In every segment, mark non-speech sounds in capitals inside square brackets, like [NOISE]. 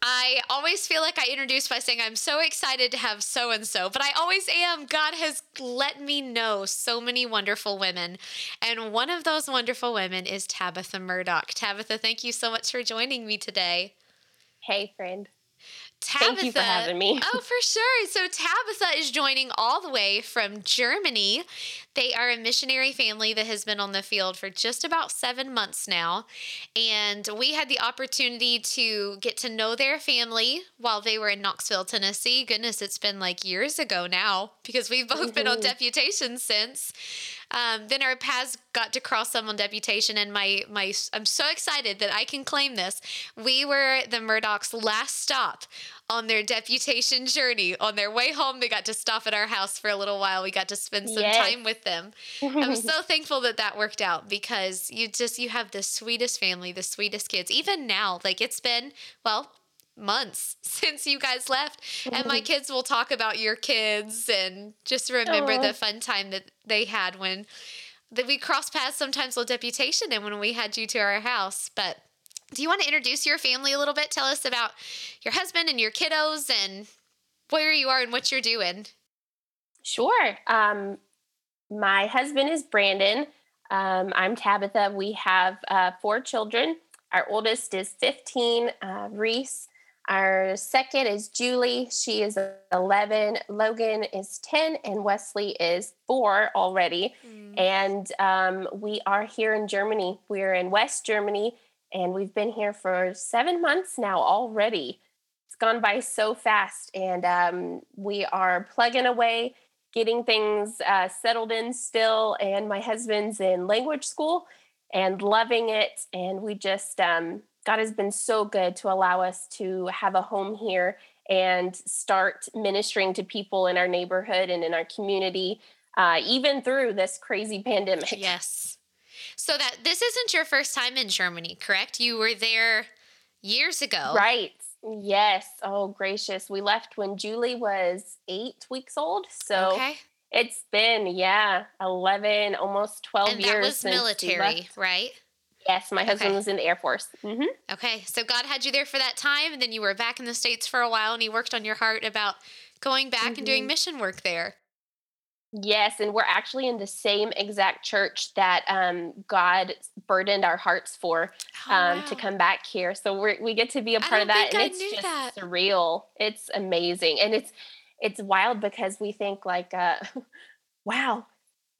I always feel like I introduce by saying I'm so excited to have so and so, but I always am. God has let me know so many wonderful women. And one of those wonderful women is Tabitha Murdoch. Tabitha, thank you so much for joining me today. Hey, friend. Tabitha, Thank you for having me. oh, for sure. So Tabitha is joining all the way from Germany. They are a missionary family that has been on the field for just about seven months now. And we had the opportunity to get to know their family while they were in Knoxville, Tennessee. Goodness, it's been like years ago now because we've both mm-hmm. been on mm-hmm. deputation since. Um, then our paths got to cross some on deputation, and my my I'm so excited that I can claim this. We were the Murdochs' last stop on their deputation journey. On their way home, they got to stop at our house for a little while. We got to spend some yes. time with them. I'm so [LAUGHS] thankful that that worked out because you just you have the sweetest family, the sweetest kids. Even now, like it's been well months [LAUGHS] since you guys left and my [LAUGHS] kids will talk about your kids and just remember Aww. the fun time that they had when that we crossed paths sometimes with deputation and when we had you to our house but do you want to introduce your family a little bit tell us about your husband and your kiddos and where you are and what you're doing sure um, my husband is brandon um, i'm tabitha we have uh, four children our oldest is 15 uh, reese our second is Julie. She is 11. Logan is 10, and Wesley is four already. Mm. And um, we are here in Germany. We're in West Germany, and we've been here for seven months now already. It's gone by so fast, and um, we are plugging away, getting things uh, settled in still. And my husband's in language school and loving it. And we just, um, God has been so good to allow us to have a home here and start ministering to people in our neighborhood and in our community, uh, even through this crazy [LAUGHS] pandemic. Yes. So that this isn't your first time in Germany, correct? You were there years ago. Right. Yes. Oh, gracious. We left when Julie was eight weeks old. So okay. it's been, yeah, 11, almost 12 and years. That was military, right? Yes, my husband okay. was in the Air Force. Mm-hmm. Okay, so God had you there for that time, and then you were back in the States for a while, and He worked on your heart about going back mm-hmm. and doing mm-hmm. mission work there. Yes, and we're actually in the same exact church that um, God burdened our hearts for oh, um, wow. to come back here. So we we get to be a part of that, and I it's just that. surreal. It's amazing, and it's it's wild because we think like, uh, [LAUGHS] wow,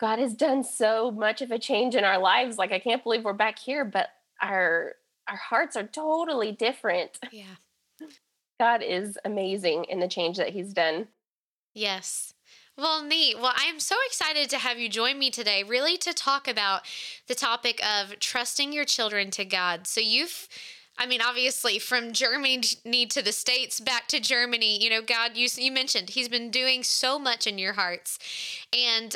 God has done so much of a change in our lives. Like I can't believe we're back here, but our our hearts are totally different. Yeah. [LAUGHS] God is amazing in the change that he's done. Yes. Well, neat. Well, I'm so excited to have you join me today, really to talk about the topic of trusting your children to God. So you've I mean, obviously, from Germany to the States, back to Germany, you know, God, you, you mentioned He's been doing so much in your hearts. And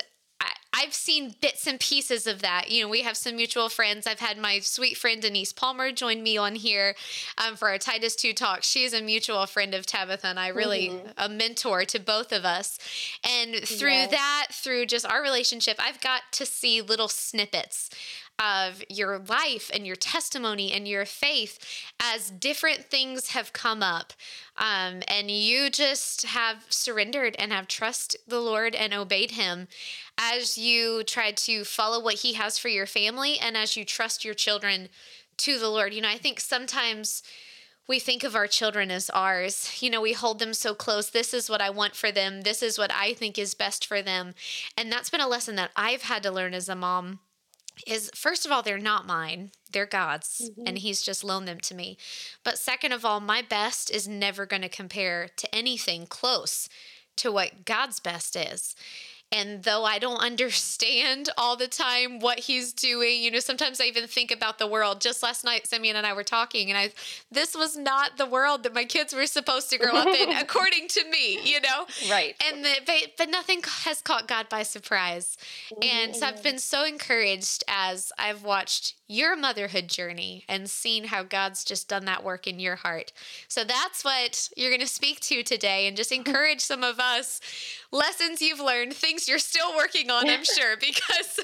I've seen bits and pieces of that. You know, we have some mutual friends. I've had my sweet friend Denise Palmer join me on here um, for our Titus 2 talk. She's a mutual friend of Tabitha and I, really mm-hmm. a mentor to both of us. And through yes. that, through just our relationship, I've got to see little snippets of your life and your testimony and your faith as different things have come up. Um, and you just have surrendered and have trust the Lord and obeyed Him as you try to follow what He has for your family and as you trust your children to the Lord. You know, I think sometimes we think of our children as ours. You know, we hold them so close. This is what I want for them. This is what I think is best for them. And that's been a lesson that I've had to learn as a mom is first of all they're not mine they're god's mm-hmm. and he's just loaned them to me but second of all my best is never going to compare to anything close to what god's best is And though I don't understand all the time what he's doing, you know, sometimes I even think about the world. Just last night, Simeon and I were talking, and I, this was not the world that my kids were supposed to grow up in, [LAUGHS] according to me, you know? Right. And the, but, but nothing has caught God by surprise. And so I've been so encouraged as I've watched your motherhood journey and seeing how God's just done that work in your heart. So that's what you're going to speak to today and just encourage some of us lessons you've learned, things you're still working on, I'm [LAUGHS] sure, because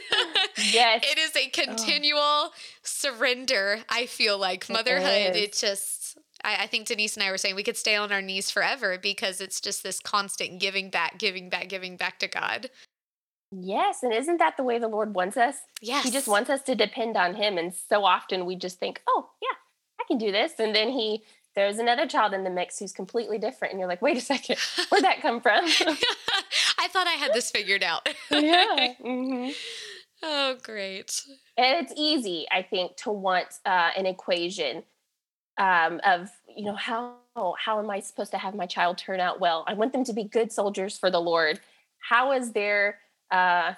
yes. [LAUGHS] it is a oh. continual oh. surrender. I feel like motherhood, it, it just, I, I think Denise and I were saying we could stay on our knees forever because it's just this constant giving back, giving back, giving back to God. Yes. And isn't that the way the Lord wants us? Yes. He just wants us to depend on Him. And so often we just think, oh, yeah, I can do this. And then He there's another child in the mix who's completely different and you're like wait a second [LAUGHS] where'd that come from [LAUGHS] i thought i had this figured out [LAUGHS] yeah mm-hmm. oh great and it's easy i think to want uh, an equation um, of you know how how am i supposed to have my child turn out well i want them to be good soldiers for the lord how is there uh,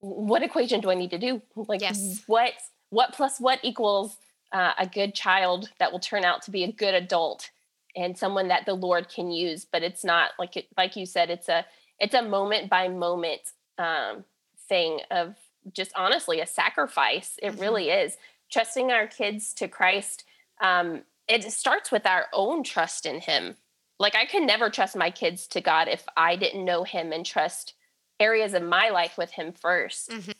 what equation do i need to do like yes. what what plus what equals uh, a good child that will turn out to be a good adult and someone that the Lord can use. But it's not like it, like you said, it's a it's a moment by moment um, thing of just honestly a sacrifice. It mm-hmm. really is trusting our kids to Christ. Um, it starts with our own trust in Him. Like I could never trust my kids to God if I didn't know Him and trust areas of my life with Him 1st mm-hmm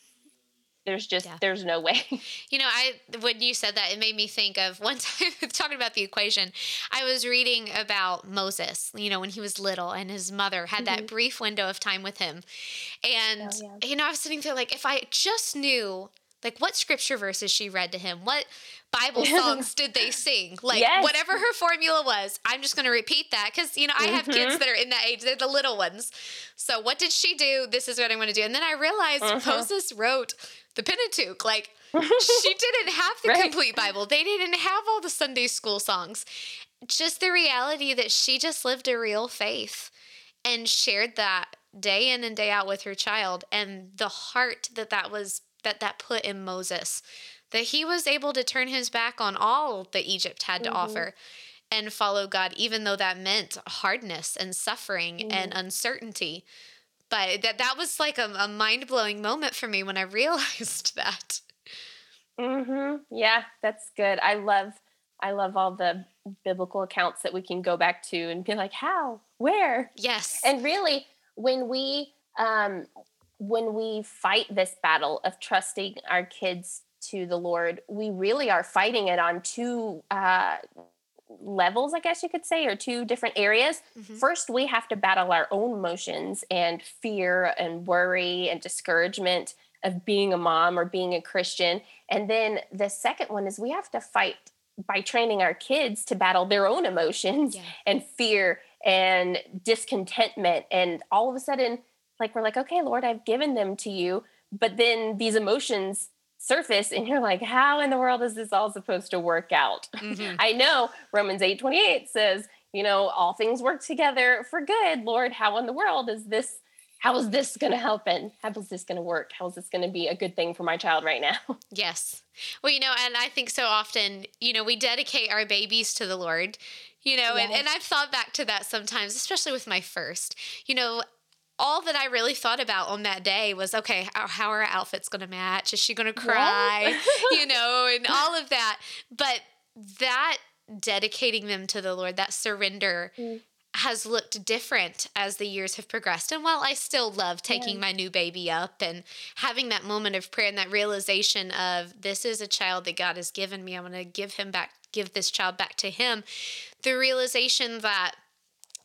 there's just yeah. there's no way you know i when you said that it made me think of one [LAUGHS] time talking about the equation i was reading about moses you know when he was little and his mother had mm-hmm. that brief window of time with him and oh, yeah. you know i was sitting there like if i just knew like what scripture verses she read to him what bible [LAUGHS] songs did they sing like yes. whatever her formula was i'm just going to repeat that because you know i have mm-hmm. kids that are in that age they're the little ones so what did she do this is what i'm going to do and then i realized uh-huh. moses wrote the Pentateuch. Like [LAUGHS] she didn't have the right. complete Bible. They didn't have all the Sunday school songs. Just the reality that she just lived a real faith and shared that day in and day out with her child and the heart that that was that that put in Moses that he was able to turn his back on all that Egypt had to mm-hmm. offer and follow God even though that meant hardness and suffering mm-hmm. and uncertainty but that that was like a, a mind blowing moment for me when I [LAUGHS] realized that. Mhm. Yeah, that's good. I love I love all the biblical accounts that we can go back to and be like, how, where? Yes. And really, when we um, when we fight this battle of trusting our kids to the Lord, we really are fighting it on two uh, levels, I guess you could say, or two different areas. Mm-hmm. First, we have to battle our own emotions and fear and worry and discouragement of being a mom or being a Christian. And then the second one is we have to fight by training our kids to battle their own emotions yeah. and fear and discontentment. And all of a sudden, like, we're like, okay, Lord, I've given them to you. But then these emotions surface and you're like how in the world is this all supposed to work out? Mm-hmm. [LAUGHS] i know romans 8 28 says you know all things work together for good. Lord how in the world is this how is this going to help and how is this going to work? How is this going to be a good thing for my child right now? [LAUGHS] Yes. Well you know and i think so often you know we dedicate our babies to the lord you know yes. and, and i've thought back to that sometimes especially with my first. You know all that I really thought about on that day was okay, how, how are our outfits going to match? Is she going to cry? [LAUGHS] you know, and all of that. But that dedicating them to the Lord, that surrender, mm. has looked different as the years have progressed. And while I still love taking yeah. my new baby up and having that moment of prayer and that realization of this is a child that God has given me, I'm going to give him back, give this child back to him, the realization that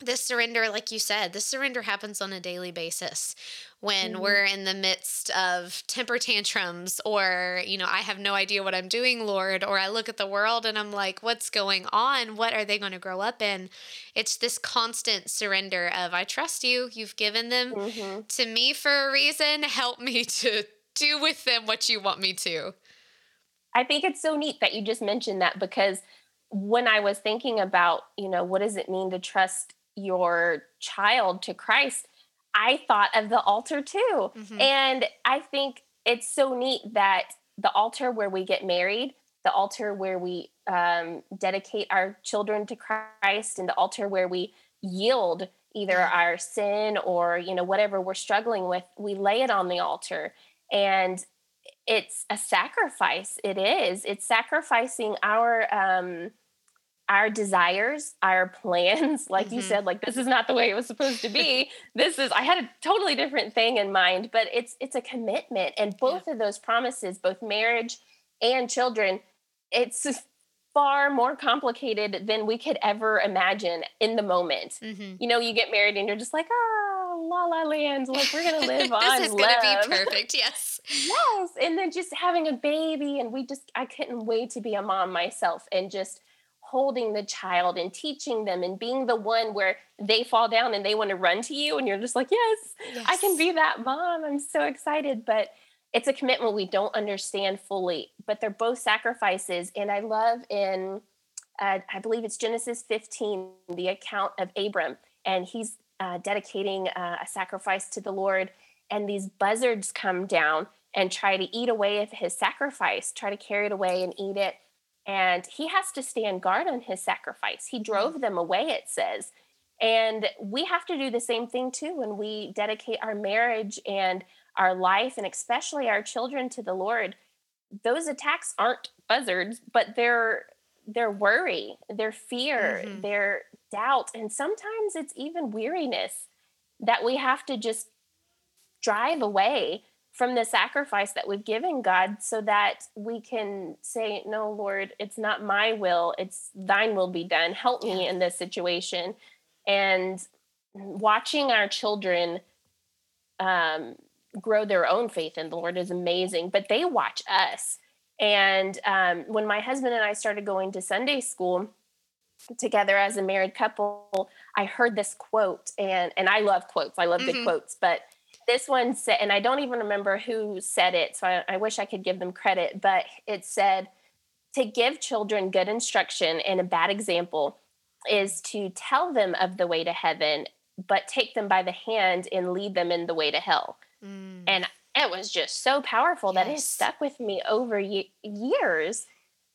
this surrender, like you said, this surrender happens on a daily basis when mm-hmm. we're in the midst of temper tantrums or, you know, I have no idea what I'm doing, Lord, or I look at the world and I'm like, what's going on? What are they going to grow up in? It's this constant surrender of, I trust you. You've given them mm-hmm. to me for a reason. Help me to do with them what you want me to. I think it's so neat that you just mentioned that because when I was thinking about, you know, what does it mean to trust your child to Christ, I thought of the altar too. Mm-hmm. And I think it's so neat that the altar where we get married, the altar where we um, dedicate our children to Christ, and the altar where we yield either mm-hmm. our sin or you know whatever we're struggling with, we lay it on the altar, and it's a sacrifice. It is. It's sacrificing our um, our desires, our plans, [LAUGHS] like mm-hmm. you said, like this is not the way it was supposed to be. [LAUGHS] this is I had a totally different thing in mind, but it's it's a commitment and both yeah. of those promises, both marriage and children, it's far more complicated than we could ever imagine in the moment. Mm-hmm. You know, you get married and you're just like, "Oh, la la land, like we're going to live [LAUGHS] on This is going to be perfect." Yes. yes, and then just having a baby and we just I couldn't wait to be a mom myself and just holding the child and teaching them and being the one where they fall down and they want to run to you and you're just like yes, yes, i can be that mom i'm so excited but it's a commitment we don't understand fully but they're both sacrifices and i love in uh, i believe it's genesis 15 the account of abram and he's uh, dedicating uh, a sacrifice to the lord and these buzzards come down and try to eat away of his sacrifice try to carry it away and eat it and he has to stand guard on his sacrifice. He drove mm. them away, it says. And we have to do the same thing too when we dedicate our marriage and our life, and especially our children to the Lord. Those attacks aren't buzzards, but they're their worry, their fear, mm-hmm. their doubt, and sometimes it's even weariness that we have to just drive away from the sacrifice that we've given God so that we can say, No, Lord, it's not my will, it's thine will be done. Help me in this situation. And watching our children um, grow their own faith in the Lord is amazing, but they watch us. And um, when my husband and I started going to Sunday school, together as a married couple, I heard this quote, and and I love quotes. I love mm-hmm. good quotes, but this one said, and I don't even remember who said it, so I, I wish I could give them credit, but it said to give children good instruction and a bad example is to tell them of the way to heaven, but take them by the hand and lead them in the way to hell. Mm. And it was just so powerful yes. that it stuck with me over ye- years.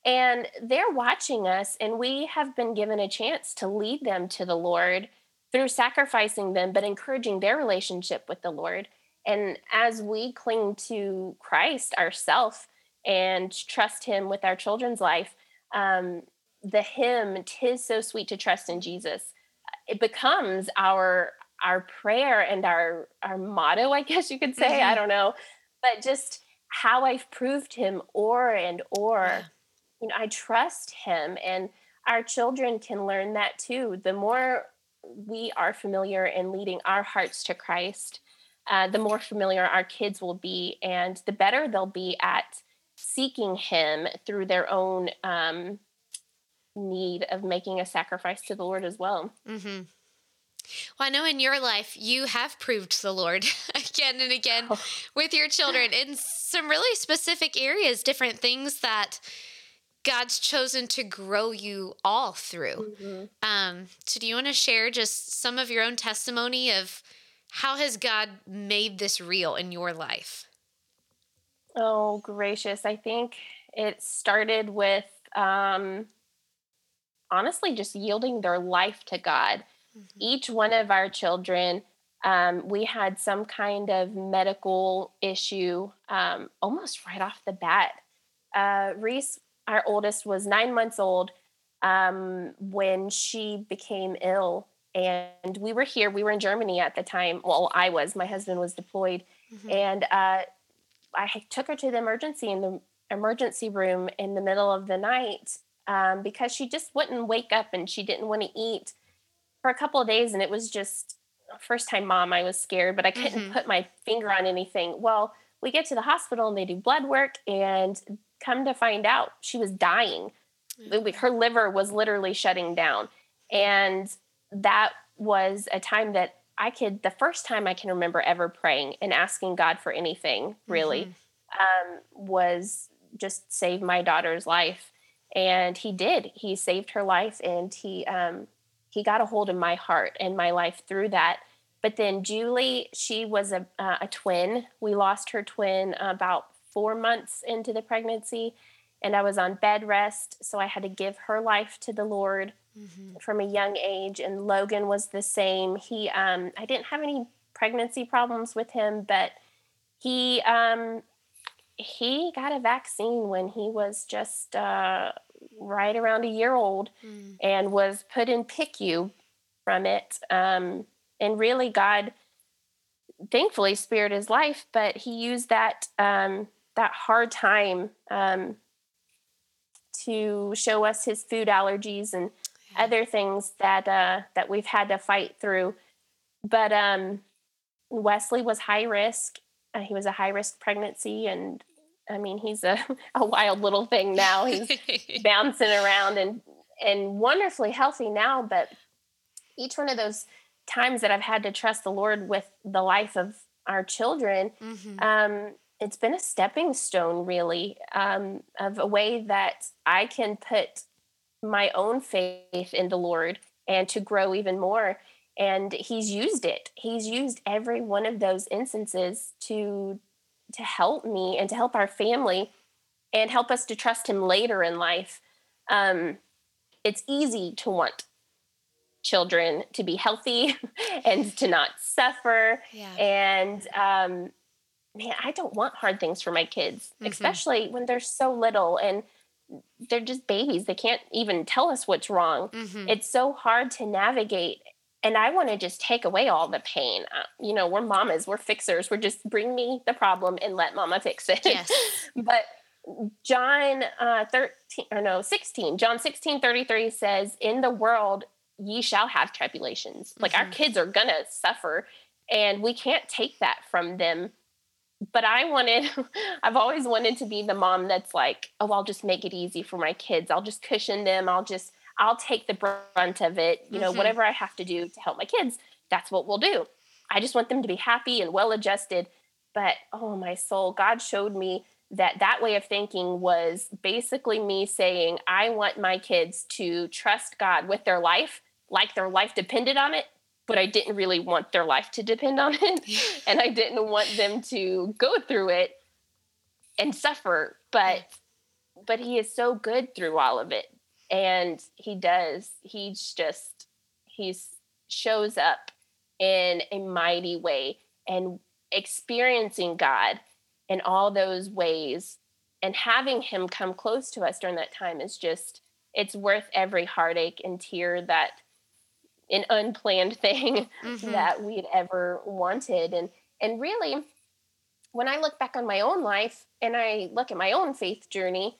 And they're watching us, and we have been given a chance to lead them to the Lord through sacrificing them, but encouraging their relationship with the Lord. And as we cling to Christ ourself and trust Him with our children's life, um, the hymn "Tis so sweet to trust in Jesus" it becomes our our prayer and our our motto, I guess you could say. Mm-hmm. I don't know, but just how I've proved Him o'er and o'er. Yeah. You know, I trust Him, and our children can learn that too. The more we are familiar in leading our hearts to Christ, uh, the more familiar our kids will be, and the better they'll be at seeking Him through their own um, need of making a sacrifice to the Lord as well. Mm-hmm. Well, I know in your life you have proved the Lord [LAUGHS] again and again oh. with your children in some really specific areas, different things that God's chosen to grow you all through. Mm-hmm. Um, so, do you want to share just some of your own testimony of how has God made this real in your life? Oh, gracious. I think it started with um, honestly just yielding their life to God. Mm-hmm. Each one of our children, um, we had some kind of medical issue um, almost right off the bat. Uh, Reese our oldest was nine months old um, when she became ill. And we were here, we were in Germany at the time. Well, I was, my husband was deployed. Mm-hmm. And uh, I took her to the emergency in the emergency room in the middle of the night um, because she just wouldn't wake up and she didn't want to eat for a couple of days. And it was just first time mom, I was scared, but I couldn't mm-hmm. put my finger on anything. Well, we get to the hospital and they do blood work and come to find out she was dying mm. her liver was literally shutting down and that was a time that i could the first time i can remember ever praying and asking god for anything really mm-hmm. um, was just save my daughter's life and he did he saved her life and he um, he got a hold of my heart and my life through that But then Julie, she was a, uh, a twin. We lost her twin about four months into the pregnancy, and I was on bed rest. So I had to give her life to the Lord mm-hmm. from a young age. And Logan was the same. He, um, I didn't have any pregnancy problems with him, but he, um, he got a vaccine when he was just uh, right around a year old mm. and was put in PICU from it. Um, and really, God thankfully spared his life, but he used that um, that hard time um, to show us his food allergies and yeah. other things that uh, that we've had to fight through. But um, Wesley was high risk. Uh, he was a high risk pregnancy, and I mean, he's a, [LAUGHS] a wild little thing now. He's [LAUGHS] bouncing around and and wonderfully healthy now. But each one of those times that I've had to trust the Lord with the life of our children, mm-hmm. um, it's been a stepping stone, really, um, of a way that I can put my own faith in the Lord and to grow even more. And He's used it. He's used every one of those instances to to help me and to help our family and help us to trust him later in life. Um, it's easy to want children to be healthy [LAUGHS] and to not suffer. Yeah. And um, man, I don't want hard things for my kids, mm-hmm. especially when they're so little and they're just babies. They can't even tell us what's wrong. Mm-hmm. It's so hard to navigate and I want to just take away all the pain. Uh, you know, we're mamas, we're fixers. We're just bring me the problem and let mama fix it. Yes. [LAUGHS] but John uh, 13 or no, 16, John 16, 33 says, In the world ye shall have tribulations. Mm-hmm. Like our mm-hmm. kids are gonna suffer and we can't take that from them. But I wanted, [LAUGHS] I've always wanted to be the mom that's like, oh, I'll just make it easy for my kids. I'll just cushion them. I'll just I'll take the brunt of it. You know, mm-hmm. whatever I have to do to help my kids, that's what we'll do. I just want them to be happy and well adjusted. But oh, my soul, God showed me that that way of thinking was basically me saying, I want my kids to trust God with their life, like their life depended on it. But I didn't really want their life to depend on it. [LAUGHS] and I didn't want them to go through it and suffer. But but he is so good through all of it and he does he's just he's shows up in a mighty way and experiencing god in all those ways and having him come close to us during that time is just it's worth every heartache and tear that an unplanned thing [LAUGHS] mm-hmm. that we'd ever wanted and and really when i look back on my own life and i look at my own faith journey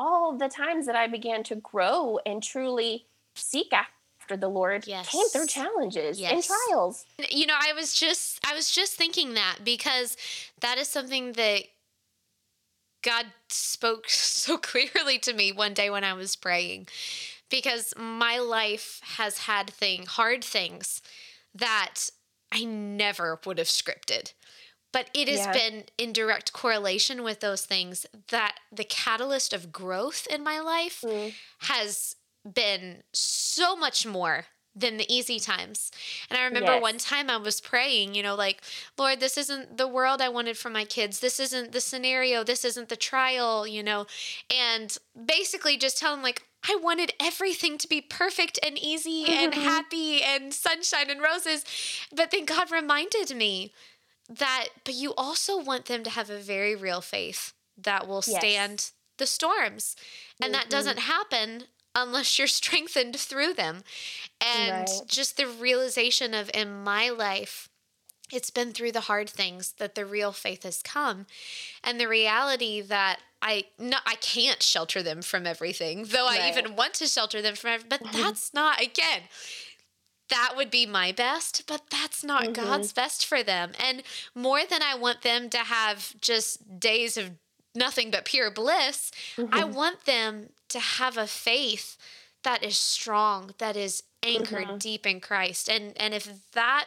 all the times that I began to grow and truly seek after the Lord yes. came through challenges yes. and trials. You know, I was just I was just thinking that because that is something that God spoke [LAUGHS] so clearly to me one day when I was praying because my life has had thing hard things that I never would have scripted. But it has yeah. been in direct correlation with those things that the catalyst of growth in my life mm. has been so much more than the easy times. And I remember yes. one time I was praying, you know, like, Lord, this isn't the world I wanted for my kids. This isn't the scenario. This isn't the trial, you know, and basically just telling, like, I wanted everything to be perfect and easy and mm-hmm. happy and sunshine and roses. But then God reminded me that but you also want them to have a very real faith that will stand yes. the storms and mm-hmm. that doesn't happen unless you're [LAUGHS] strengthened through them and right. just the realization of in my life it's been through the hard things that the real faith has come and the reality that I no I can't shelter them from everything though right. I even want to shelter them from everything but mm-hmm. that's not again that would be my best, but that's not mm-hmm. God's best for them. And more than I want them to have just days of nothing but pure bliss, mm-hmm. I want them to have a faith that is strong, that is anchored mm-hmm. deep in Christ. And and if that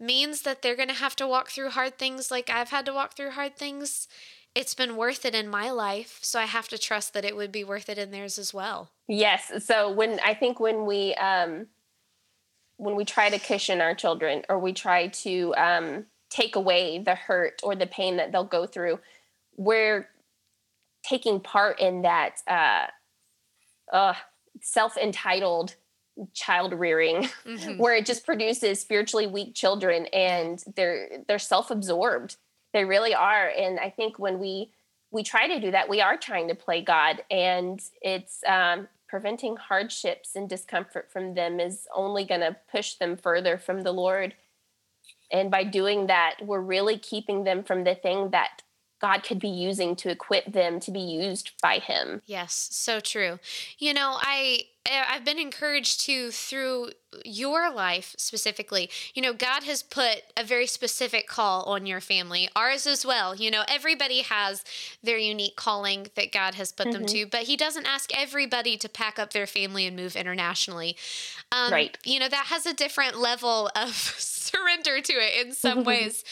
means that they're going to have to walk through hard things like I've had to walk through hard things, it's been worth it in my life. So I have to trust that it would be worth it in theirs as well. Yes. So when I think when we um when we try to cushion our children or we try to um, take away the hurt or the pain that they'll go through, we're taking part in that uh, uh, self entitled child rearing mm-hmm. [LAUGHS] where it just produces spiritually weak children and they're they're self-absorbed they really are and i think when we we try to do that we are trying to play god and it's um, preventing hardships and discomfort from them is only going to push them further from the lord and by doing that we're really keeping them from the thing that God could be using to equip them to be used by him. Yes, so true. You know, I I've been encouraged to through your life specifically. You know, God has put a very specific call on your family, ours as well. You know, everybody has their unique calling that God has put mm-hmm. them to, but He doesn't ask everybody to pack up their family and move internationally. Um, right. You know, that has a different level of [LAUGHS] surrender to it in some [LAUGHS] ways.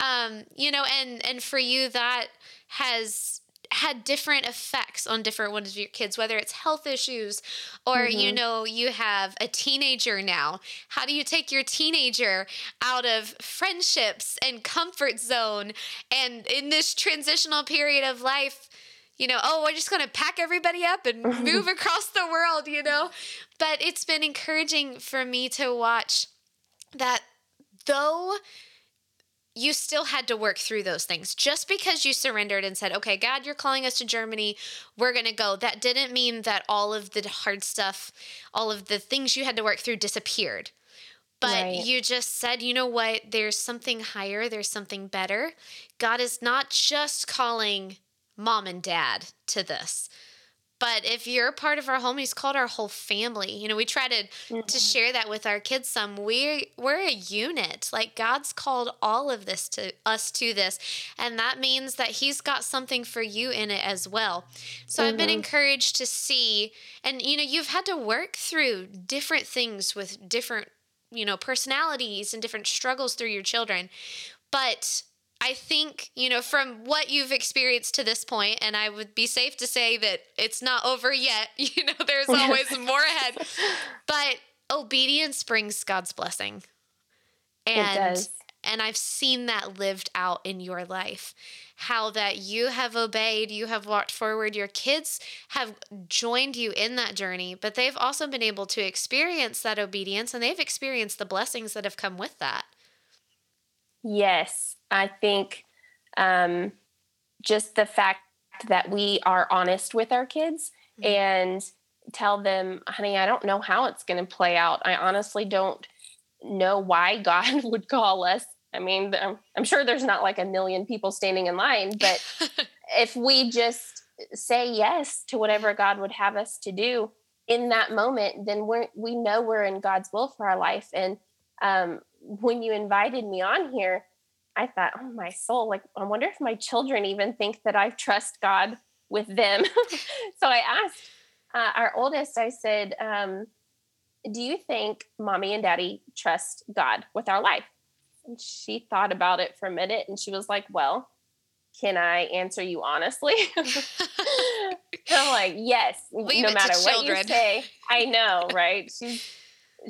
Um, you know, and and for you that has had different effects on different ones of your kids whether it's health issues or mm-hmm. you know you have a teenager now. How do you take your teenager out of friendships and comfort zone? And in this transitional period of life you know oh we're just going to pack everybody up and [LAUGHS] move across the world you know? But it's been encouraging for me to watch that though you still had to work through those things. Just because you surrendered and said, okay, God, you're calling us to Germany, we're going to go, that didn't mean that all of the hard stuff, all of the things you had to work through disappeared. But right. you just said, you know what? There's something higher, there's something better. God is not just calling mom and dad to this. But if you're part of our home, he's called our whole family. You know, we try to mm-hmm. to share that with our kids some. We we're a unit. Like God's called all of this to us to this. And that means that he's got something for you in it as well. So mm-hmm. I've been mm-hmm. encouraged to see and you know, you've had to work through different things with different, you know, personalities and different struggles through your children. But I think, you know, from what you've experienced to this point, and I would be safe to say that it's not over yet, [LAUGHS] you know, there's always more ahead. [LAUGHS] But obedience brings God's blessing. And and I've seen that lived out in your life. How that you have obeyed, you have walked forward, your kids have joined you in that journey, but they've also been able to experience that obedience and they've experienced the blessings that have come with that. Yes, I think um, just the fact that we are honest with our kids mm-hmm. and tell them, honey, I don't know how it's going to play out. I honestly don't know why [LAUGHS] God would call us. I mean, I'm, I'm sure there's not like a million people standing in line, [LAUGHS] but if we just say yes to whatever God would have us to do in that moment, then we're, we know we're in God's will for our life. And um, when you invited me on here, I thought, oh, my soul, like, I wonder if my children even think that I trust God with them. [LAUGHS] so I asked uh, our oldest, I said, um, do you think mommy and daddy trust God with our life? And she thought about it for a minute and she was like, well, can I answer you honestly? [LAUGHS] [LAUGHS] I'm like, yes, Leave no matter what you say. I know, right? She's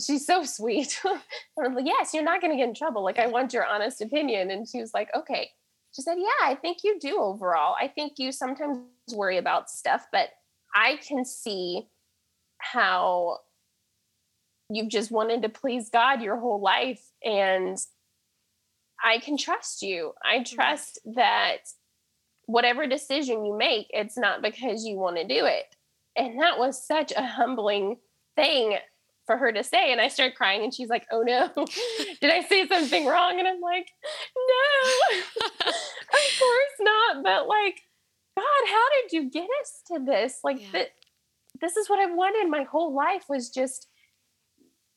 she's so sweet. [LAUGHS] I'm like, yes, you're not going to get in trouble. Like, I want your honest opinion. And she was like, okay. She said, yeah, I think you do overall. I think you sometimes worry about stuff, but I can see how you've just wanted to please God your whole life. And I can trust you. I mm-hmm. trust that whatever decision you make, it's not because you want to do it. And that was such a humbling thing for her to say. And I started crying and she's like, oh no, [LAUGHS] did I say something wrong? And I'm like, no, [LAUGHS] of course not. But like, God, how did you get us to this? Like, yeah. th- this is what I've wanted my whole life was just,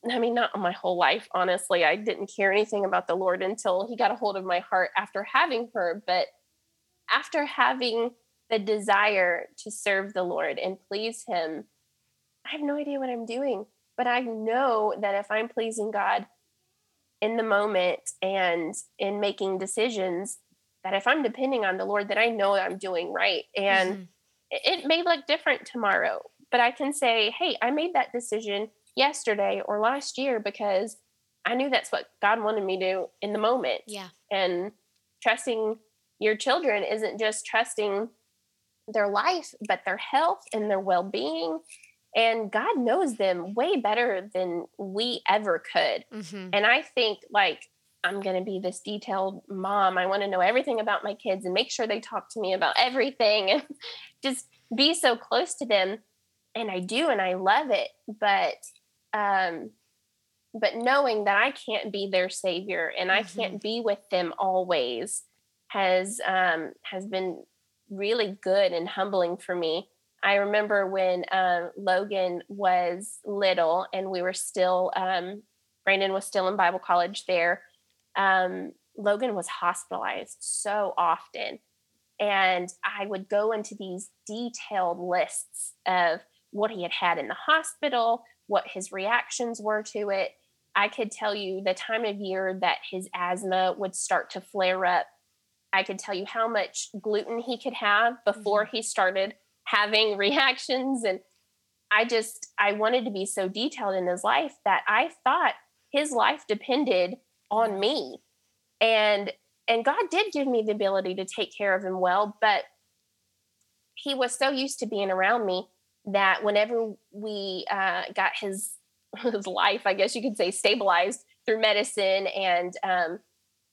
I mean, not my whole life, honestly. I didn't care anything about the Lord until He got a hold of my heart after having her. But after having the desire to serve the Lord and please Him, I have no idea what I'm doing. But I know that if I'm pleasing God in the moment and in making decisions, that if I'm depending on the Lord, that I know I'm doing right. And mm-hmm. it may look different tomorrow, but I can say, hey, I made that decision yesterday or last year because I knew that's what God wanted me to do in the moment. Yeah. And trusting your children isn't just trusting their life, but their health and their well being. And God knows them way better than we ever could. Mm-hmm. And I think, like, I'm going to be this detailed mom. I want to know everything about my kids and make sure they talk to me about everything and [LAUGHS] just be so close to them. And I do, and I love it. But, um, but knowing that I can't be their savior and I Mm-hmm. can't be with them always has um, has been really good and humbling for me. I remember when um, Logan was little and we were still, um, Brandon was still in Bible college there. Um, Logan was hospitalized so often. And I would go into these detailed lists of what he had had in the hospital, what his reactions were to it. I could tell you the time of year that his asthma would start to flare up. I could tell you how much gluten he could have before he started having reactions. And I just, I wanted to be so detailed in his life that I thought his life depended on me. And and God did give me the ability to take care of him well, but he was so used to being around me that whenever we uh, got his [LAUGHS] his life, I guess you could say, stabilized through medicine and um,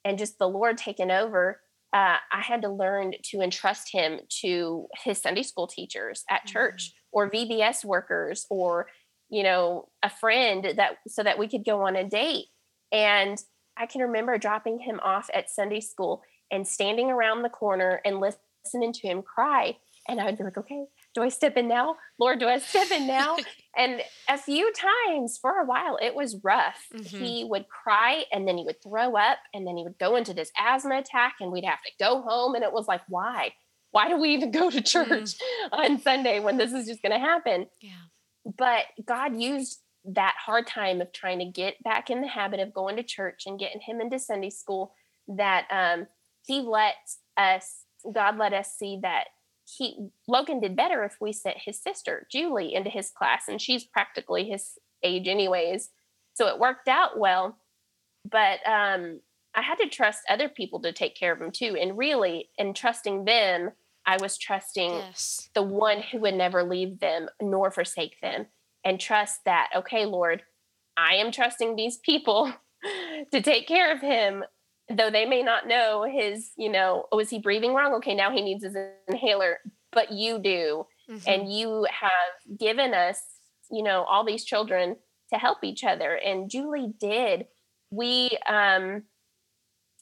and just the Lord taking over, uh, I had to learn to entrust him to his Sunday school teachers at Mm-hmm. church or VBS workers or you know a friend that so that we could go on a date. And I can remember dropping him off at Sunday school and standing around the corner and listening to him cry. And I would be like, okay, do I step in now? Lord, do I step in now? [LAUGHS] and a few times for a while, it was rough. Mhm. He would cry and then he would throw up and then he would go into this asthma attack and we'd have to go home. And it was like, why? Why do we even [LAUGHS] go to church on Sunday when this is just going to happen? Yeah. but God used that hard time of trying to get back in the habit of going to church and getting him into Sunday school that um, he let us, God let us see that he, Logan did better if we sent his sister, Julie, into his class. And she's practically his age, anyways. So it worked out well. But um, I had to trust other people to take care of him too. And really, in trusting them, I was trusting Yes. the one who would never leave them nor forsake them and trust that okay lord i am trusting these people [LAUGHS] to take care of him though they may not know his you know oh is he breathing wrong? Okay now he needs his inhaler but you do. Mhm. and you have given us you know all these children to help each other. And julie did. We um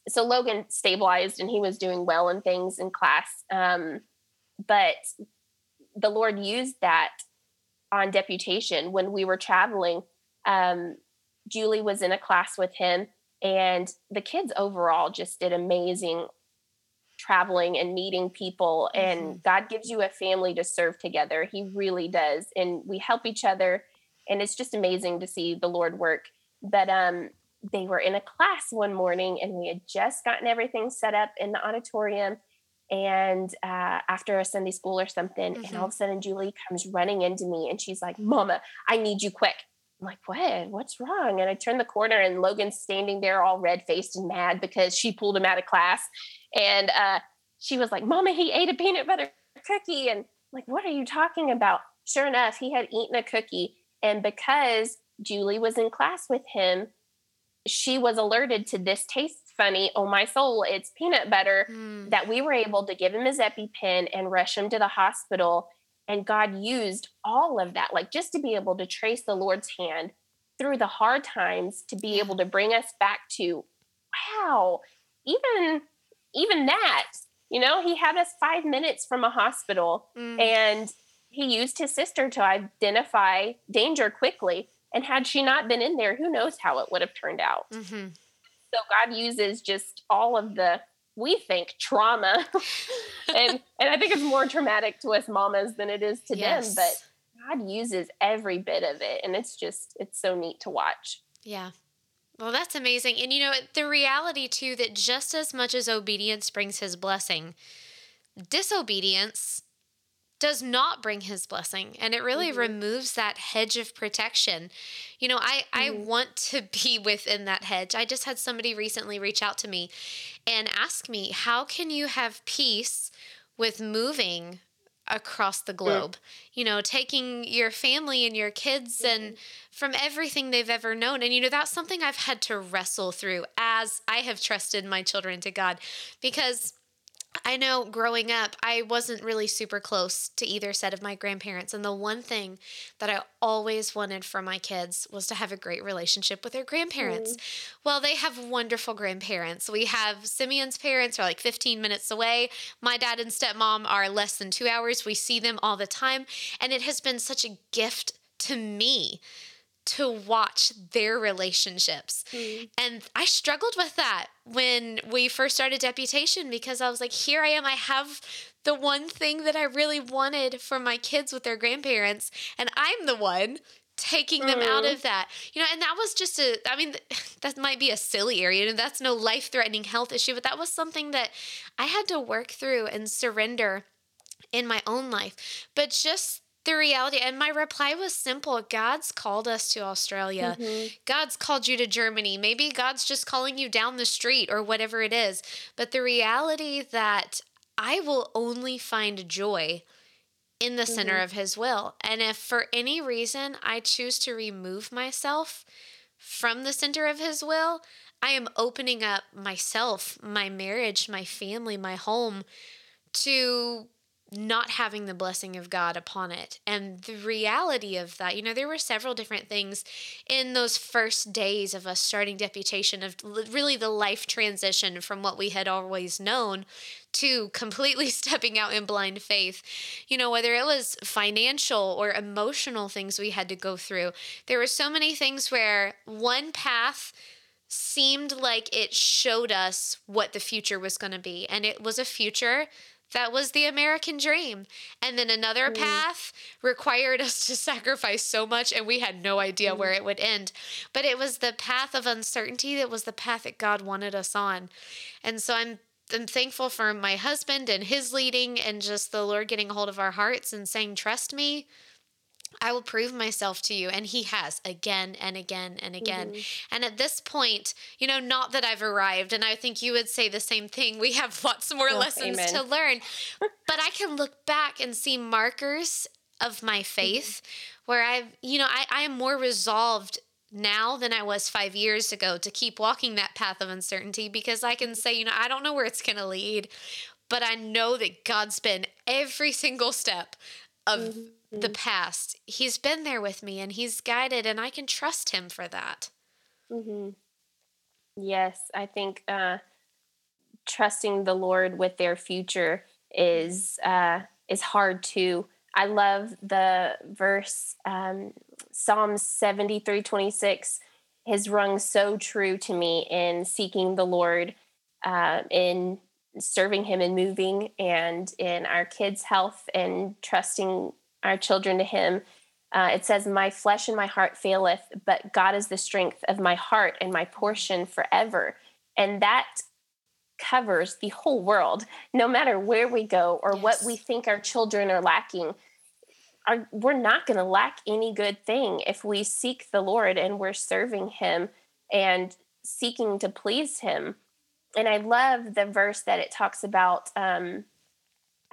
so logan stabilized and he was doing well in things in class um but the lord used that on deputation when we were traveling. Um julie was in a class with him and the kids overall just did amazing traveling and meeting people and god gives you a family to serve together. He really does and we help each other and it's just amazing to see the lord work. But um they were in a class one morning and we had just gotten everything set up in the auditorium and uh, after a sunday school or something and all of a sudden julie comes running into me and she's like mama i need you quick I'm like, what? What's wrong? And I turn the corner and Logan's standing there all red faced and mad because she pulled him out of class. And uh, she was like, Mama, he ate a peanut butter cookie. And I'm like, what are you talking about? Sure enough, he had eaten a cookie. And because Julie was in class with him, she was alerted to this tastes funny. Oh, my soul, it's peanut butter. Mm. That we were able to give him his EpiPen and rush him to the hospital and God used all of that, like just to be able to trace the Lord's hand through the hard times, to be able to bring us back to, wow, even even that, you know, he had us five minutes from a hospital, Mm. and he used his sister to identify danger quickly. And had she not been in there, who knows how it would have turned out. Mhm. So God uses just all of the we think trauma [LAUGHS] and and I think it's more traumatic to us mamas than it is to Yes. them, but God uses every bit of it and it's just it's so neat to watch. Yeah. Well, that's amazing. And you know, the reality too that just as much as obedience brings his blessing, disobedience does not bring his blessing and it really Mhm. removes that hedge of protection. You know i i Mhm. want to [LAUGHS] be within that hedge. I just had somebody recently reach out to me and ask me how can you have peace with moving across the globe? You know taking your family and your kids and from everything they've ever known. And you know that's something i've had to wrestle through as i have trusted my children to god because I know growing up, I wasn't really super close to either set of my grandparents. And the one thing that I always wanted for my kids was to have a great relationship with their grandparents. Well, they have wonderful grandparents. We have Simeon's parents are like 15 minutes away. My dad and stepmom are less than two hours. We see them all the time. And it has been such a gift to me to watch their relationships. Mhm. And I struggled with that when we first started deputation because I was like, here I am. I have the one thing that I really wanted for my kids with their grandparents, and I'm the one taking them out Mhm. of that. You know, and that was just a, I mean, [LAUGHS] that might be a silly area, and that's no life threatening health issue, but that was something that I had to work through and surrender in my own life. But just the reality, and my reply was simple God's called us to Australia. Mhm. God's called you to Germany. Maybe God's just calling you down the street or whatever it is. But the reality that I will only find joy in the center Mhm. of His will. And if for any reason I choose to remove myself from the center of His will, I am opening up myself, my marriage, my family, my home to not having the blessing of God upon it. And the reality of that, you know, there were several different things in those first days of us starting deputation, of really the life transition from what we had always known to completely [LAUGHS] stepping out in blind faith. You know, whether it was financial or emotional things we had to go through, there were so many things where one path seemed like it showed us what the future was going to be. And it was a future that was the American dream. And then another Mm. path required us to [LAUGHS] sacrifice so much, and we had no idea Mm. where it would end. But it was the path of uncertainty that was the path that God wanted us on. And so I'm I'm thankful for my husband and his leading and just the Lord getting a hold of our hearts and saying, Trust me, I will prove myself to you. And he has again and again and again. Mhm. And at this point, you know, not that I've arrived, and I think you would say the same thing. We have lots more Oh, lessons amen. to learn. [LAUGHS] but I can look back and see markers of my faith where I've, you know, I, I am more resolved now than I was five years ago to keep walking that path of uncertainty because I can say, you know, I don't know where it's going to lead, but I know that God's been every single step of the past. He's been there with me and He's guided, and I can trust Him for that. hmm Yes, I think uh, trusting the Lord with their future is uh, is hard too. I love the verse um, Psalms seventy three twenty six has rung so true to me in seeking the Lord, uh, in serving Him and moving, and in our kids' health and trusting our children to Him. Uh, it says, My flesh and my heart faileth, but God is the strength of my heart and my portion forever. And that covers the whole world, no matter where we go or what we think our children are lacking. Our, we're not going to lack any good thing if we seek the Lord and we're serving Him and seeking to please Him. And I love the verse that it talks about um,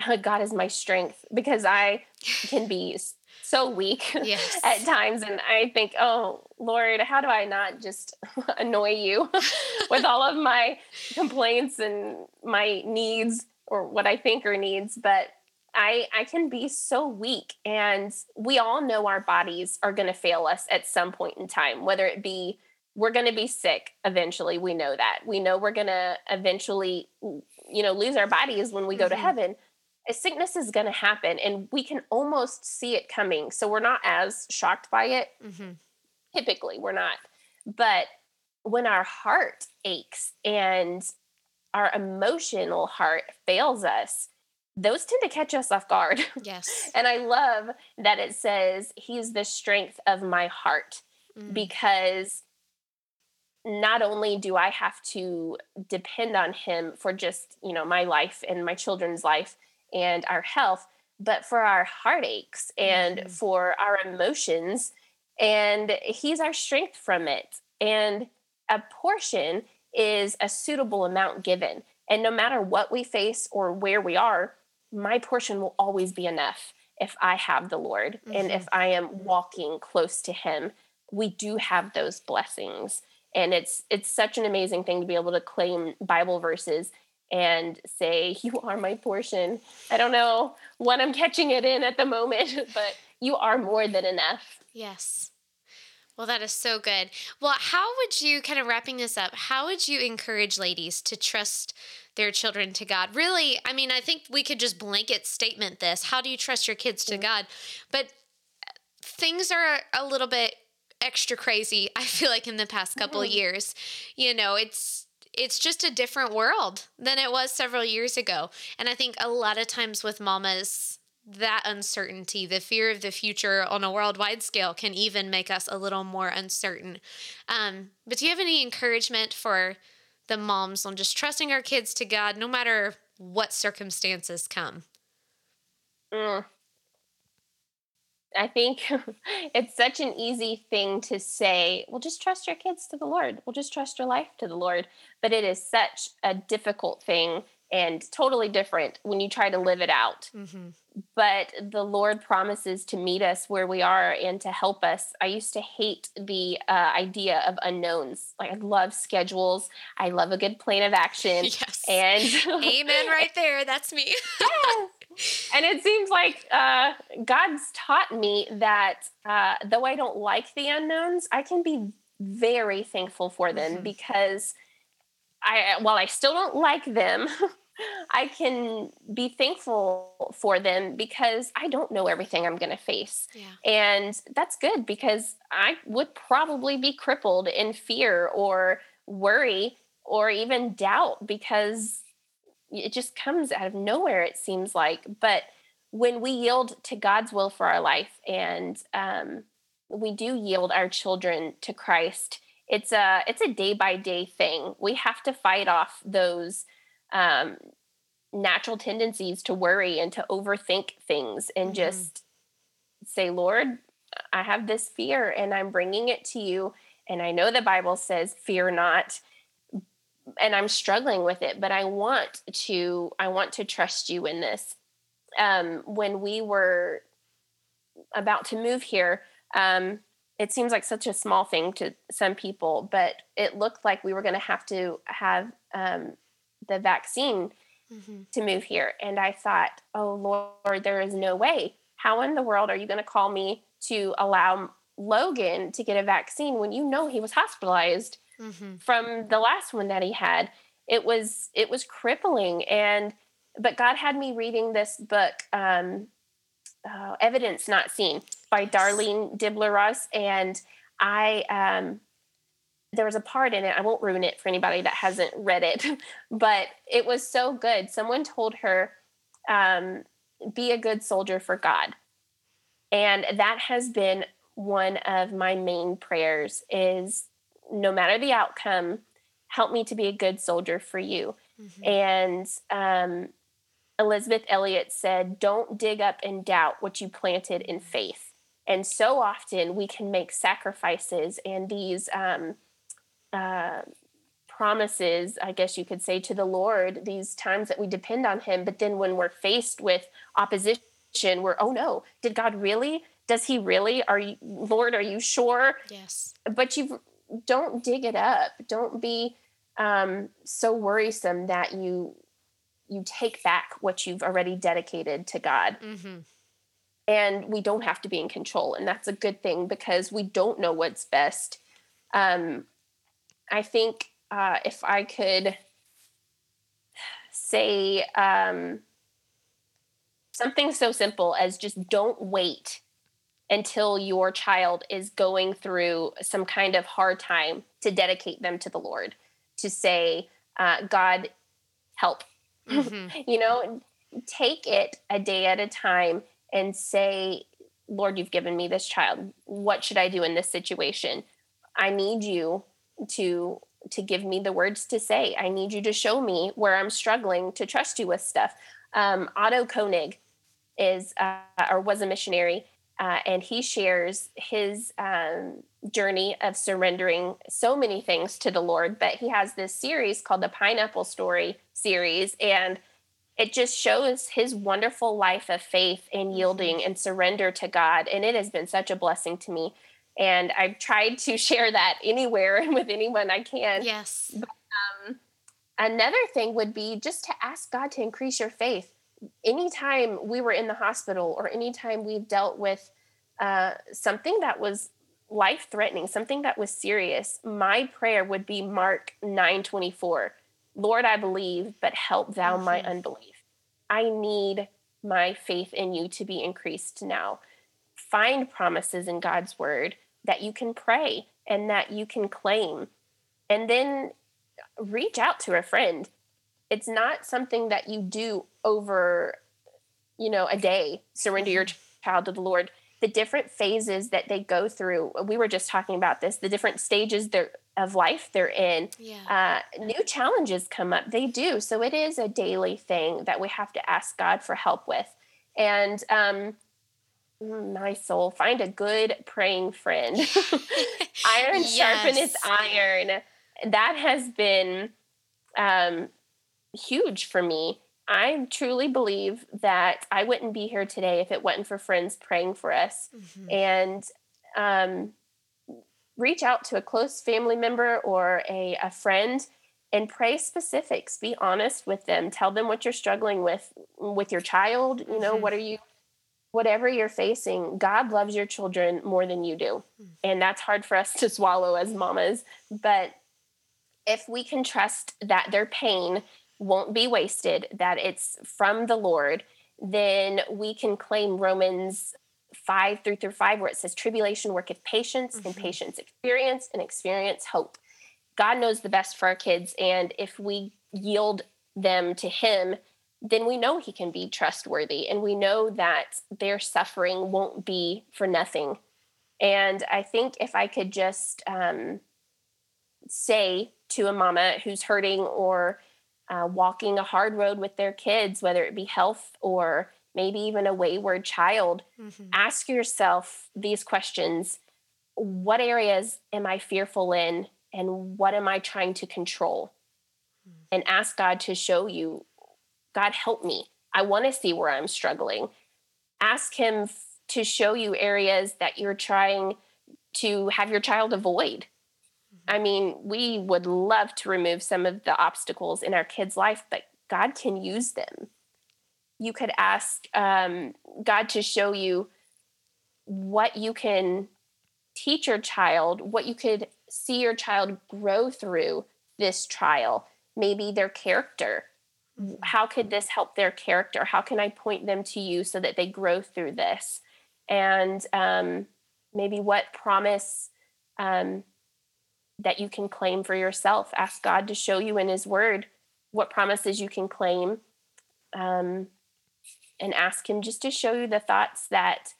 [LAUGHS] God is my strength because I can be so weak [LAUGHS] Yes. at times and i think oh lord how do i not just [LAUGHS] annoy you with all of my complaints and my needs or what i think are needs but i i can be so weak and we all know our bodies are going to fail us at some point in time whether it be we're going to be sick eventually we know that we know we're going to eventually you know lose our bodies when we go to Mhm. heaven a sickness is going to happen and we can almost see it coming so we're not as shocked by it hmm typically we're not but when our heart aches and our emotional heart fails us those tend to catch us off guard Yes. [LAUGHS] and i love that it says he's the strength of my heart Mm. because not only do I have to depend on him for just, you know, my life and my children's life and our health, but for our heartaches and mm-hmm. for our emotions. And He's our strength from it. And a portion is a suitable amount given. And no matter what we face or where we are, my portion will always be enough if I have the Lord mm-hmm. and if I am walking close to Him. We do have those blessings. And it's it's such an amazing thing to be able to claim Bible verses and say, You are my portion. I don't know what I'm catching it in at the moment, [LAUGHS] but you are more than enough. Yes. Well, that is so good. Well, how would you, kind of wrapping this up, how would you encourage ladies to trust their children to God? Really, I mean, I think we could just blanket statement this. How do you trust your kids to mm-hmm. God? But uh, things are a little bit extra crazy, [LAUGHS] I feel like, in the past couple mm-hmm. years. You know, it's it's just a different world than it was several years ago. And I think a lot of times with mamas, that uncertainty, the fear of the future on a worldwide scale can even make us a little more uncertain. Um, but do you have any encouragement for the moms on just trusting our kids to God no matter what circumstances come? Mm. I think [LAUGHS] it's such an easy thing to say, well, just trust your kids to the Lord. We'll just trust your life to the Lord. But it is such a difficult thing and totally different when you try to live it out. Mm-hmm. But the Lord promises to meet us where we are and to help us. I used to hate the uh, idea of unknowns. Like I love schedules. I love a good plan of [LAUGHS] action. Yes. And amen, right there. That's me. [LAUGHS] yes. And it seems like uh, God's taught me that uh, though I don't like the unknowns, I can be very thankful for them mm-hmm. because I while I still don't like them, [LAUGHS] I can be thankful for them because I don't know everything I'm going to face. Yeah. And that's good because I would probably be crippled in fear or worry or even doubt because it just comes out of nowhere, it seems like. But when we yield to God's will for our life and um, we do yield our children to Christ, it's a it's a day by day thing. We have to fight off those um, natural tendencies to worry and to overthink things and mm-hmm. just say, Lord, I have this fear and I'm bringing it to you. And I know the Bible says, fear not. And I'm struggling with it, but I want to, I want to trust you in this. Um, when we were about to move here, um, it seems like such a small thing to some people, but it looked like we were going to have to have um, the vaccine mm-hmm. to move here. And I thought, oh, Lord, there is no way. How in the world are you going to call me to allow Logan to get a vaccine when you know he was hospitalized mm-hmm. from the last one that he had? It was it was crippling, and but God had me reading this book, um, uh, "Evidence Not Seen" by Darlene Deibler Rose, and I um, there was a part in it i won't ruin it for anybody that hasn't read it [LAUGHS] but it was so good someone told her um, be a good soldier for god and that has been one of my main prayers is no matter the outcome help me to be a good soldier for you mm-hmm. and um, elisabeth elliot said don't dig up and doubt what you planted in faith and so often we can make sacrifices and these um, uh, promises, I guess you could say, to the Lord, these times that we depend on Him. But then when we're faced with opposition, we're, oh no, did God really? Does He really? Are you, Lord, are you sure? Yes. But you don't dig it up. Don't be um, so worrisome that you you take back what you've already dedicated to God. Mm-hmm. And we don't have to be in control, and that's a good thing because we don't know what's best. Um, I think uh, if I could say um, something so simple as just don't wait until your child is going through some kind of hard time to dedicate them to the Lord, to say, uh, God, help. Mm-hmm. [LAUGHS] you know, take it a day at a time and say, Lord, you've given me this child. What should I do in this situation? I need you to to give me the words to say. I need you to show me where I'm struggling to trust you with stuff. Um, Otto Koenig is uh, or was a missionary, uh, and he shares his um, journey of surrendering so many things to the Lord. But he has this series called the Pineapple Story series, and it just shows his wonderful life of faith and mm-hmm. yielding and surrender to God. And it has been such a blessing to me. And I've tried to [LAUGHS] share that anywhere and [LAUGHS] with anyone I can. Yes. But, um, another thing would be just to ask God to increase your faith. Anytime we were in the hospital or anytime we've dealt with uh, something that was life threatening, something that was serious, my prayer would be Mark 9 24. Lord, I believe, but help thou mm-hmm. my unbelief. I need my faith in you to be increased now. Find promises in God's word that you can pray and that you can claim. And then reach out to a friend. It's not something that you do over, you know, a day, surrender your mm-hmm. child to the Lord. The different phases that they go through, we were just talking about this, the different stages of life they're in. Yeah. Uh, new challenges come up. They do. So it is a daily thing that we have to ask God for help with. And um, mm, my soul, find a good praying friend. [LAUGHS] iron [LAUGHS] yes. sharpeneth iron that has been um, huge for me. I truly believe that I wouldn't be here today if it wasn't for friends praying for us. Mm-hmm. And um, reach out to a close family member or a, a friend and pray specifics. Be honest with them. Tell them what you're struggling with with your child. You know, mm-hmm. what are you whatever you're facing, God loves your children more than you do. Mm-hmm. And that's hard for us to swallow as mamas, but if we can trust that their pain won't be wasted, that it's from the Lord, then we can claim Romans 5 through through 5, where it says, Tribulation worketh patience, mm-hmm. and patience experience, and experience hope. God knows the best for our kids. And if we yield them to Him, then we know He can be trustworthy. And we know that their suffering won't be for nothing. And I think if I could just um, say to a mama who's hurting or uh, walking a hard road with their kids, whether it be health or maybe even a wayward child, mm-hmm. ask yourself these questions What areas am I fearful in? And what am I trying to control? Mm-hmm. And ask God to show you, God, help me. I want to see where I'm struggling. Ask Him f- to show you areas that you're trying to have your child avoid I mean, we would love to remove some of the obstacles in our kids' life, but God can use them. You could ask um, God to show you what you can teach your child, what you could see your child grow through this trial, maybe their character. Mm-hmm. How could this help their character? How can I point them to you so that they grow through this? And um, maybe what promise um, that you can claim for yourself. Ask God to show you in His Word what promises you can claim. Um, and ask Him just to show you the thoughts that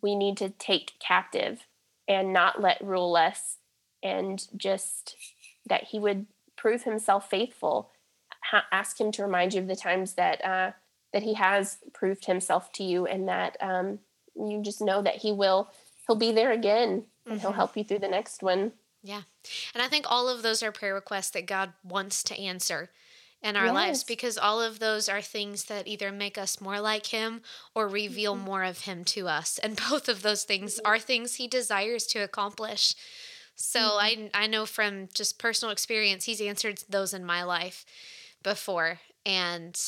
we need to take captive and not let rule us, and just that He would prove Himself faithful. Ha- ask Him to remind you of the times that uh, that He has proved Himself to you, and that um, you just know that He will. He'll be there again, and mm-hmm. He'll help you through the next one. Yeah. And I think all of those are prayer requests that God wants to answer in our yes. lives because all of those are things that either make us more like Him or reveal mm-hmm. more of Him to us. And [LAUGHS] both of those things are things He desires to accomplish. So mm-hmm. I, I know from just personal experience, He's answered those in my life before. And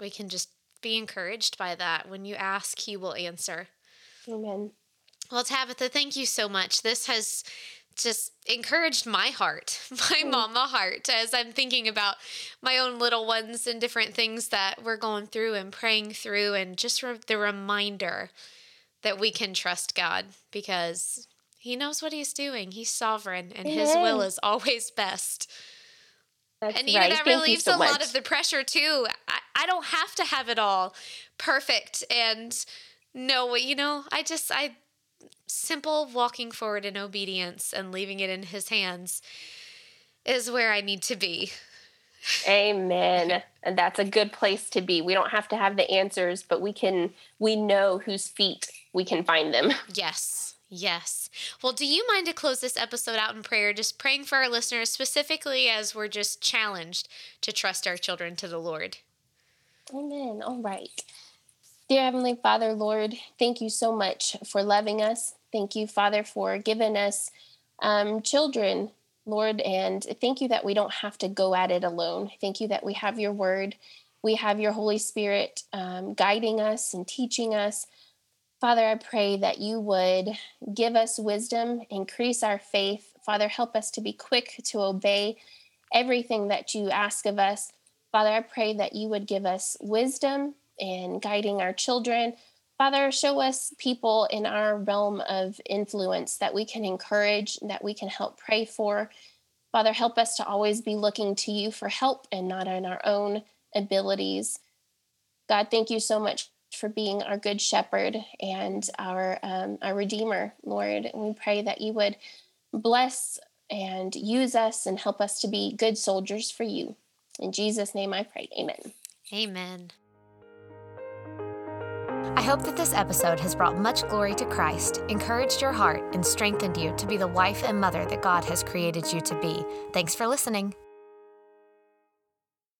we can just be encouraged by that. When you ask, He will answer. Amen. Well, Tabitha, thank you so much. This has just encouraged my heart, [LAUGHS] my mm. mama heart, as I'm thinking about my own little ones and different things that we're going through and praying through, and just re- the reminder that we can trust God because He knows what He's doing. He's sovereign, and His will is always best. That's and even right. that Thank relieves so a much. lot of the pressure too. I, I don't have to have it all perfect and know you know, I just I simple walking forward in obedience and leaving it in his hands is where I need to be. Amen. [LAUGHS] And that's a good place to be. We don't have to have the answers, but we can we know whose feet we can find them. [LAUGHS] Yes. Yes. Well, do you mind to close this episode out in prayer, just praying for our listeners, specifically as we're just challenged to trust our children to the Lord? Amen. All right. Dear Heavenly Father, Lord, thank you so much for loving us. Thank you, Father, for giving us um, children, Lord, and thank you that we don't have to go at it alone. Thank you that we have your word. We have your Holy Spirit um, guiding us and teaching us. Father, I pray that you would give us wisdom, increase our faith. Father, help us to be quick to obey everything that you ask of us. Father, I pray that you would give us wisdom and guiding our children. Father, show us people in our realm of influence that we can encourage, that we can help pray for. Father, help us to always be looking to you for help and not on our own abilities. God, thank you so much for being our good shepherd and our um, our redeemer, Lord. And we pray that you would bless and use us and help us to be good soldiers for you. In Jesus' name I pray. Amen. Amen. I hope that this episode has brought much glory to Christ, encouraged your heart, and strengthened you to be the wife and mother that God has created you to be. Thanks for listening.